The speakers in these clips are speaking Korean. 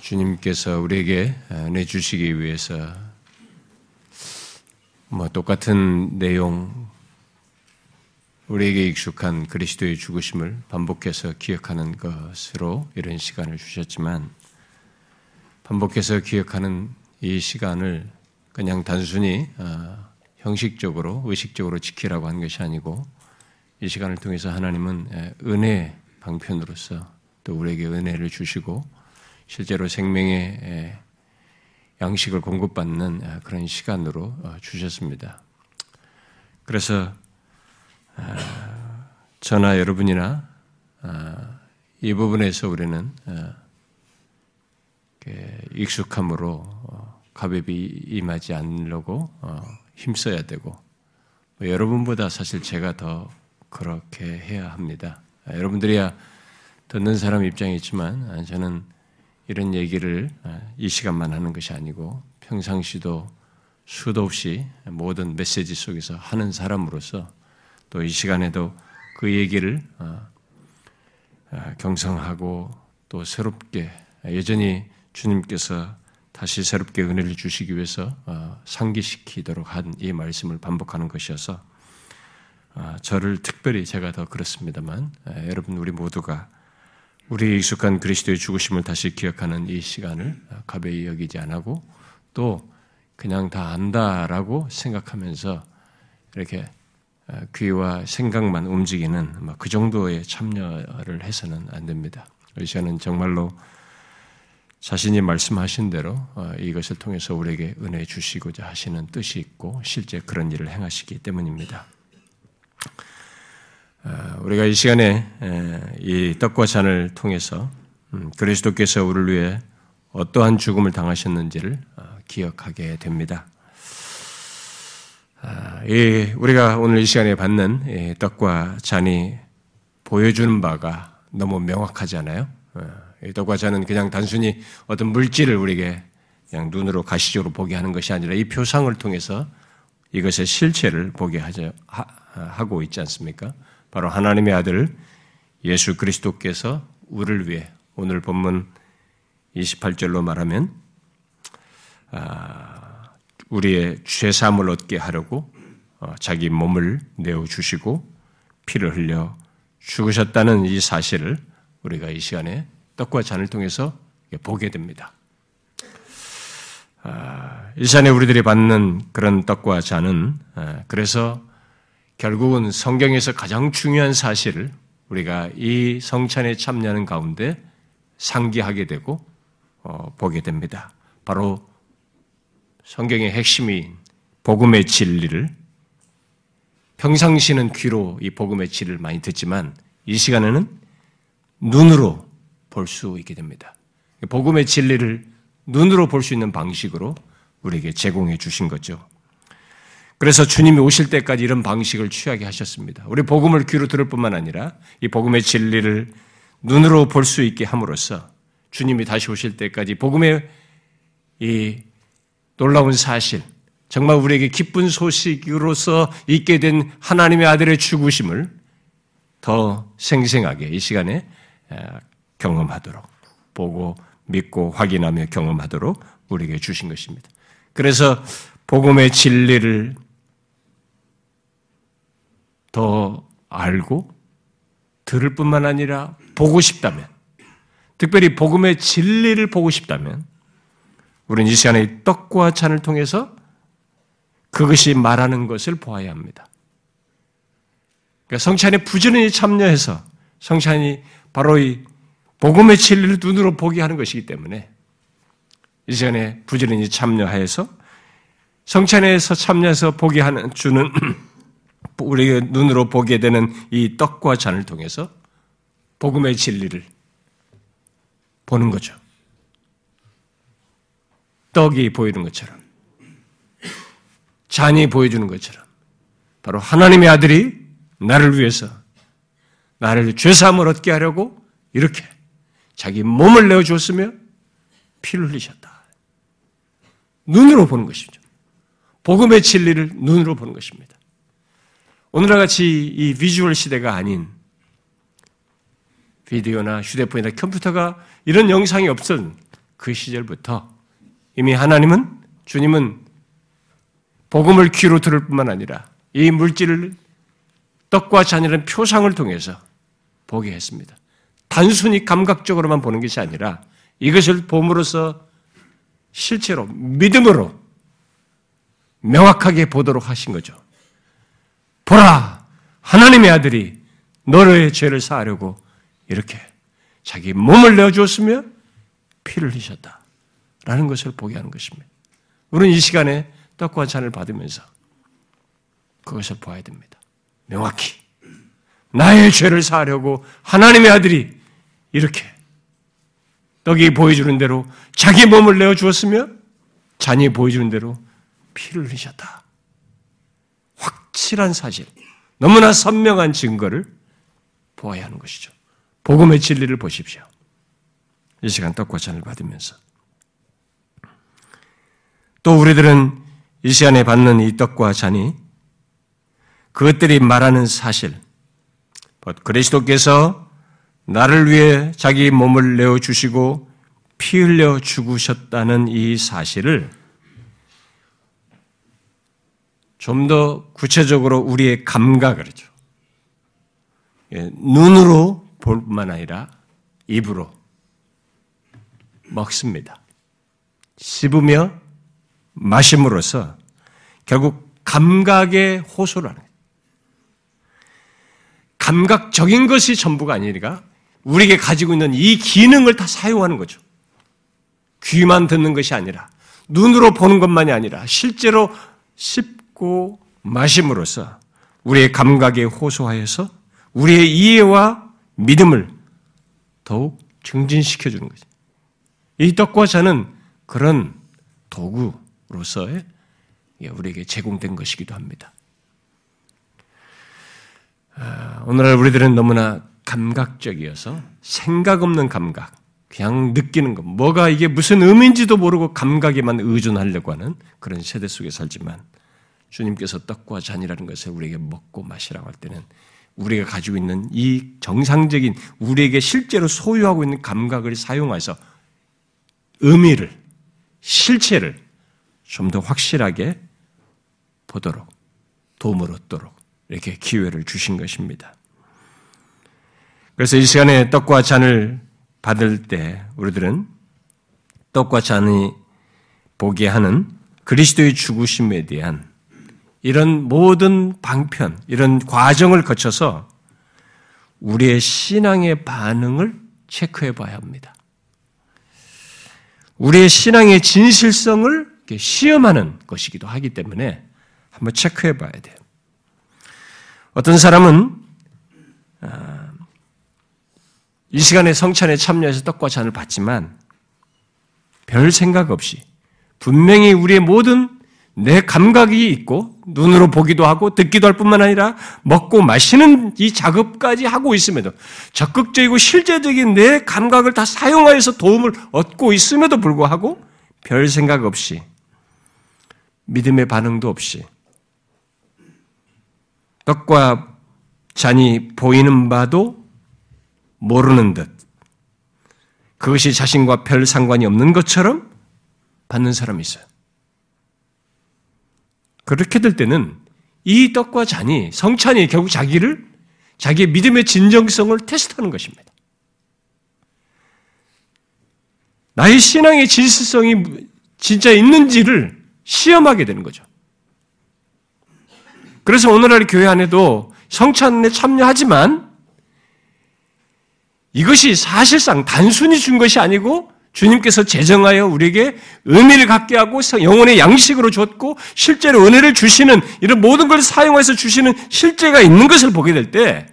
주님께서 우리에게 내 주시기 위해서 뭐 똑같은 내용, 우리에게 익숙한 그리스도의 죽으심을 반복해서 기억하는 것으로 이런 시간을 주셨지만 반복해서 기억하는 이 시간을 그냥 단순히 어, 형식적으로 의식적으로 지키라고 한 것이 아니고 이 시간을 통해서 하나님은 은혜 방편으로서 또 우리에게 은혜를 주시고 실제로 생명의 양식을 공급받는 그런 시간으로 어, 주셨습니다. 그래서 아, 저나 여러분이나 아, 이 부분에서 우리는 아, 익숙함으로 어, 가볍이 임하지 않으려고 어, 힘써야 되고 뭐 여러분보다 사실 제가 더 그렇게 해야 합니다. 여러분들이야 듣는 사람 입장이 있지만 저는 이런 얘기를 이 시간만 하는 것이 아니고 평상시도 수도 없이 모든 메시지 속에서 하는 사람으로서 또 이 시간에도 그 얘기를 어, 어, 경성하고 또 새롭게 여전히 주님께서 다시 새롭게 은혜를 주시기 위해서 어, 상기시키도록 한 이 말씀을 반복하는 것이어서 저를 특별히 제가 더 그렇습니다만 여러분 우리 모두가 우리 익숙한 그리스도의 죽으심을 다시 기억하는 이 시간을 가벼이 여기지 않고 또 그냥 다 안다라고 생각하면서 이렇게 귀와 생각만 움직이는 그 정도의 참여를 해서는 안 됩니다. 이 시간은 정말로 자신이 말씀하신 대로 어, 이것을 통해서 우리에게 은혜 주시고자 하시는 뜻이 있고 실제 그런 일을 행하시기 때문입니다. 어, 우리가 이 시간에 이 떡과 잔을 통해서 음, 그리스도께서 우리를 위해 어떠한 죽음을 당하셨는지를 어, 기억하게 됩니다. 아, 우리가 오늘 이 시간에 받는 떡과 잔이 보여주는 바가 너무 명확하잖아요. 이 떡과 잔은 그냥 단순히 어떤 물질을 우리에게 그냥 눈으로 가시적으로 보게 하는 것이 아니라 이 표상을 통해서 이것의 실체를 보게 하죠, 하고 있지 않습니까? 바로 하나님의 아들 예수 그리스도께서 우리를 위해 오늘 본문 28절로 말하면 아, 우리의 죄 사함을 얻게 하려고 어, 자기 몸을 내어 주시고 피를 흘려 죽으셨다는 이 사실을 우리가 이 시간에 떡과 잔을 통해서 보게 됩니다. 아, 이 시간에 우리들이 받는 그런 떡과 잔은 아, 그래서 결국은 성경에서 가장 중요한 사실을 우리가 이 성찬에 참여하는 가운데 상기하게 되고 어, 보게 됩니다. 바로 성경의 핵심인 복음의 진리를 평상시는 귀로 이 복음의 진리를 많이 듣지만 이 시간에는 눈으로 볼 수 있게 됩니다. 복음의 진리를 눈으로 볼 수 있는 방식으로 우리에게 제공해 주신 거죠. 그래서 주님이 오실 때까지 이런 방식을 취하게 하셨습니다. 우리 복음을 귀로 들을 뿐만 아니라 이 복음의 진리를 눈으로 볼 수 있게 함으로써 주님이 다시 오실 때까지 복음의 이 놀라운 사실, 정말 우리에게 기쁜 소식으로서 있게 된 하나님의 아들의 죽으심을 더 생생하게 이 시간에 경험하도록 보고 믿고 확인하며 경험하도록 우리에게 주신 것입니다. 그래서 복음의 진리를 더 알고 들을 뿐만 아니라 보고 싶다면, 특별히 복음의 진리를 보고 싶다면, 우리는 이 시간에 떡과 잔을 통해서 그것이 말하는 것을 보아야 합니다. 그러니까 성찬에 부지런히 참여해서 성찬이 바로 이 복음의 진리를 눈으로 보게 하는 것이기 때문에 이 시간에 부지런히 참여해서 성찬에서 참여해서 보게 하는 주는 우리가 눈으로 보게 되는 이 떡과 잔을 통해서 복음의 진리를 보는 거죠. 떡이 보이는 것처럼, 잔이 보여주는 것처럼, 바로 하나님의 아들이 나를 위해서 나를 죄사함을 얻게 하려고 이렇게 자기 몸을 내어주었으며 피를 흘리셨다. 눈으로 보는 것이죠. 복음의 진리를 눈으로 보는 것입니다. 오늘과 같이 이 비주얼 시대가 아닌 비디오나 휴대폰이나 컴퓨터가 이런 영상이 없던 그 시절부터 이미 하나님은 주님은 복음을 귀로 들을 뿐만 아니라 이 물질을 떡과 잔이라는 표상을 통해서 보게 했습니다. 단순히 감각적으로만 보는 것이 아니라 이것을 봄으로써 실제로 믿음으로 명확하게 보도록 하신 거죠. 보라! 하나님의 아들이 너의 죄를 사하려고 이렇게 자기 몸을 내어주었으며 피를 흘리셨다. 라는 것을 보게 하는 것입니다. 우리는 이 시간에 떡과 잔을 받으면서 그것을 보아야 됩니다. 명확히. 나의 죄를 사하려고 하나님의 아들이 이렇게 떡이 보여주는 대로 자기 몸을 내어 주었으며 잔이 보여주는 대로 피를 흘리셨다. 확실한 사실, 너무나 선명한 증거를 보아야 하는 것이죠. 복음의 진리를 보십시오. 이 시간 떡과 잔을 받으면서 또 우리들은 이 시간에 받는 이 떡과 잔이 그것들이 말하는 사실, 그리스도께서 나를 위해 자기 몸을 내어 주시고 피 흘려 죽으셨다는 이 사실을 좀 더 구체적으로 우리의 감각을 하죠. 예, 눈으로 볼 뿐만 아니라 입으로 먹습니다. 씹으며 마심으로써 결국 감각의 호소를 하는. 감각적인 것이 전부가 아니라 우리에게 가지고 있는 이 기능을 다 사용하는 거죠. 귀만 듣는 것이 아니라 눈으로 보는 것만이 아니라 실제로 씹 고 마심으로써 우리의 감각에 호소하여서 우리의 이해와 믿음을 더욱 증진시켜 주는 거죠. 이 떡과 잔은 그런 도구로서의 우리에게 제공된 것이기도 합니다. 아, 오늘날 우리들은 너무나 감각적이어서 생각 없는 감각, 그냥 느끼는 것, 뭐가 이게 무슨 의미인지도 모르고 감각에만 의존하려고 하는 그런 세대 속에 살지만 주님께서 떡과 잔이라는 것을 우리에게 먹고 마시라고 할 때는 우리가 가지고 있는 이 정상적인 우리에게 실제로 소유하고 있는 감각을 사용해서 의미를, 실체를 좀 더 확실하게 보도록 도움을 얻도록 이렇게 기회를 주신 것입니다. 그래서 이 시간에 떡과 잔을 받을 때 우리들은 떡과 잔이 보게 하는 그리스도의 죽으심에 대한 이런 모든 방편, 이런 과정을 거쳐서 우리의 신앙의 반응을 체크해 봐야 합니다. 우리의 신앙의 진실성을 시험하는 것이기도 하기 때문에 한번 체크해 봐야 돼요. 어떤 사람은 아, 이 시간에 성찬에 참여해서 떡과 잔을 받지만 별 생각 없이 분명히 우리의 모든 내 감각이 있고 눈으로 보기도 하고 듣기도 할 뿐만 아니라 먹고 마시는 이 작업까지 하고 있음에도 적극적이고 실제적인 내 감각을 다 사용하여서 도움을 얻고 있음에도 불구하고 별 생각 없이 믿음의 반응도 없이 떡과 잔이 보이는 바도 모르는 듯 그것이 자신과 별 상관이 없는 것처럼 받는 사람이 있어요. 그렇게 될 때는 이 떡과 잔이 성찬이 결국 자기를 자기의 믿음의 진정성을 테스트하는 것입니다. 나의 신앙의 진실성이 진짜 있는지를 시험하게 되는 거죠. 그래서 오늘날 교회 안에도 성찬에 참여하지만 이것이 사실상 단순히 준 것이 아니고 주님께서 제정하여 우리에게 의미를 갖게 하고 영혼의 양식으로 줬고 실제로 은혜를 주시는 이런 모든 걸 사용해서 주시는 실제가 있는 것을 보게 될 때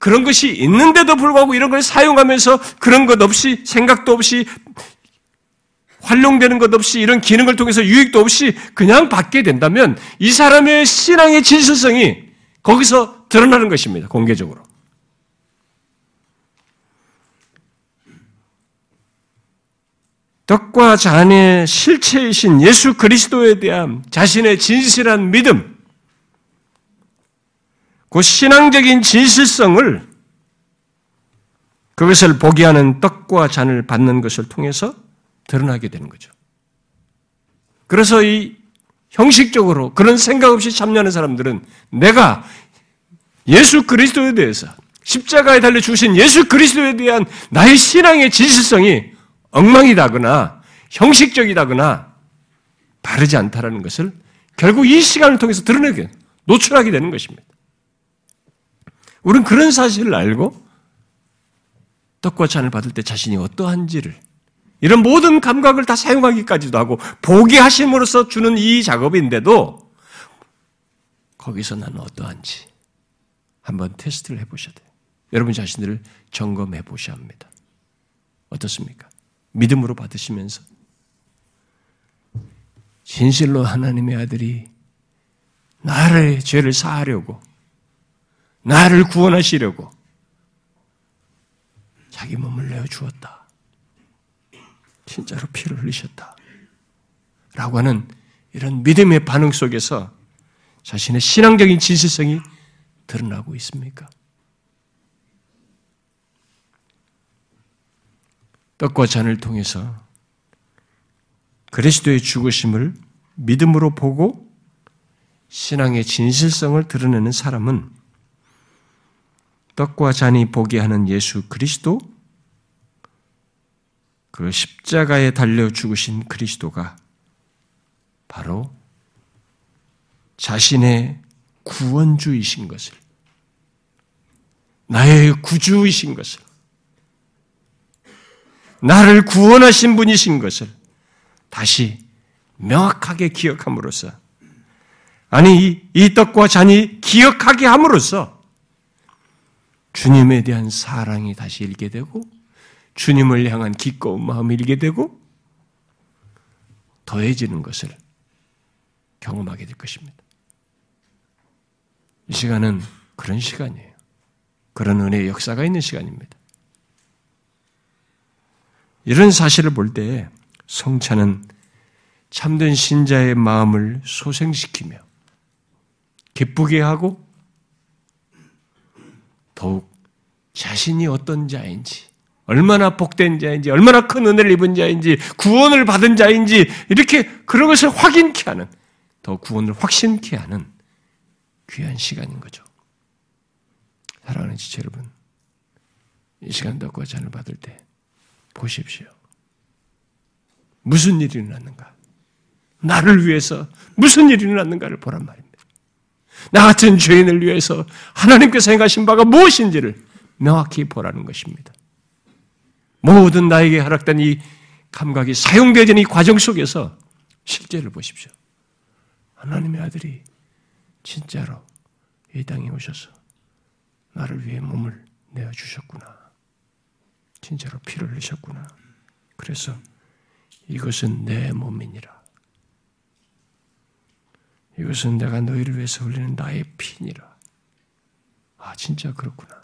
그런 것이 있는데도 불구하고 이런 걸 사용하면서 그런 것 없이 생각도 없이 활용되는 것 없이 이런 기능을 통해서 유익도 없이 그냥 받게 된다면 이 사람의 신앙의 진실성이 거기서 드러나는 것입니다. 공개적으로. 떡과 잔의 실체이신 예수 그리스도에 대한 자신의 진실한 믿음, 그 신앙적인 진실성을 그것을 보게 하는 떡과 잔을 받는 것을 통해서 드러나게 되는 거죠. 그래서 이 형식적으로 그런 생각 없이 참여하는 사람들은 내가 예수 그리스도에 대해서 십자가에 달려 주신 예수 그리스도에 대한 나의 신앙의 진실성이 엉망이다거나 형식적이다거나 바르지 않다라는 것을 결국 이 시간을 통해서 드러내게 노출하게 되는 것입니다. 우리는 그런 사실을 알고 떡과 잔을 받을 때 자신이 어떠한지를 이런 모든 감각을 다 사용하기까지도 하고 보게 하심으로써 주는 이 작업인데도 거기서 나는 어떠한지 한번 테스트를 해보셔야 돼요. 여러분 자신들을 점검해 보셔야 합니다. 어떻습니까? 믿음으로 받으시면서 진실로 하나님의 아들이 나를 죄를 사하려고 나를 구원하시려고 자기 몸을 내어 주었다. 진짜로 피를 흘리셨다. 라고 하는 이런 믿음의 반응 속에서 자신의 신앙적인 진실성이 드러나고 있습니까? 떡과 잔을 통해서 그리스도의 죽으심을 믿음으로 보고 신앙의 진실성을 드러내는 사람은 떡과 잔이 보게 하는 예수 그리스도, 그 십자가에 달려 죽으신 그리스도가 바로 자신의 구원주이신 것을, 나의 구주이신 것을, 나를 구원하신 분이신 것을 다시 명확하게 기억함으로써, 아니, 이, 이 떡과 잔이 기억하게 함으로써 주님에 대한 사랑이 다시 일게 되고, 주님을 향한 기꺼운 마음이 일게 되고, 더해지는 것을 경험하게 될 것입니다. 이 시간은 그런 시간이에요. 그런 은혜의 역사가 있는 시간입니다. 이런 사실을 볼 때 성찬은 참된 신자의 마음을 소생시키며 기쁘게 하고 더욱 자신이 어떤 자인지, 얼마나 복된 자인지, 얼마나 큰 은혜를 입은 자인지, 구원을 받은 자인지, 이렇게 그런 것을 확인케 하는, 더 구원을 확신케 하는 귀한 시간인 거죠. 사랑하는 지체 여러분, 이 시간 덕과 잔을 받을 때 보십시오. 무슨 일이 일어났는가? 나를 위해서 무슨 일이 일어났는가를 보란 말입니다. 나 같은 죄인을 위해서 하나님께서 행하신 바가 무엇인지를 명확히 보라는 것입니다. 모든 나에게 허락된 이 감각이 사용되는 이 과정 속에서 실제를 보십시오. 하나님의 아들이 진짜로 이 땅에 오셔서 나를 위해 몸을 내어 주셨구나. 진짜로 피를 흘리셨구나. 그래서 이것은 내 몸이니라. 이것은 내가 너희를 위해서 흘리는 나의 피니라. 아, 진짜 그렇구나.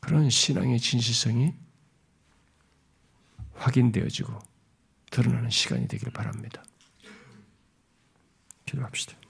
그런 신앙의 진실성이 확인되어지고 드러나는 시간이 되길 바랍니다. 기도합시다.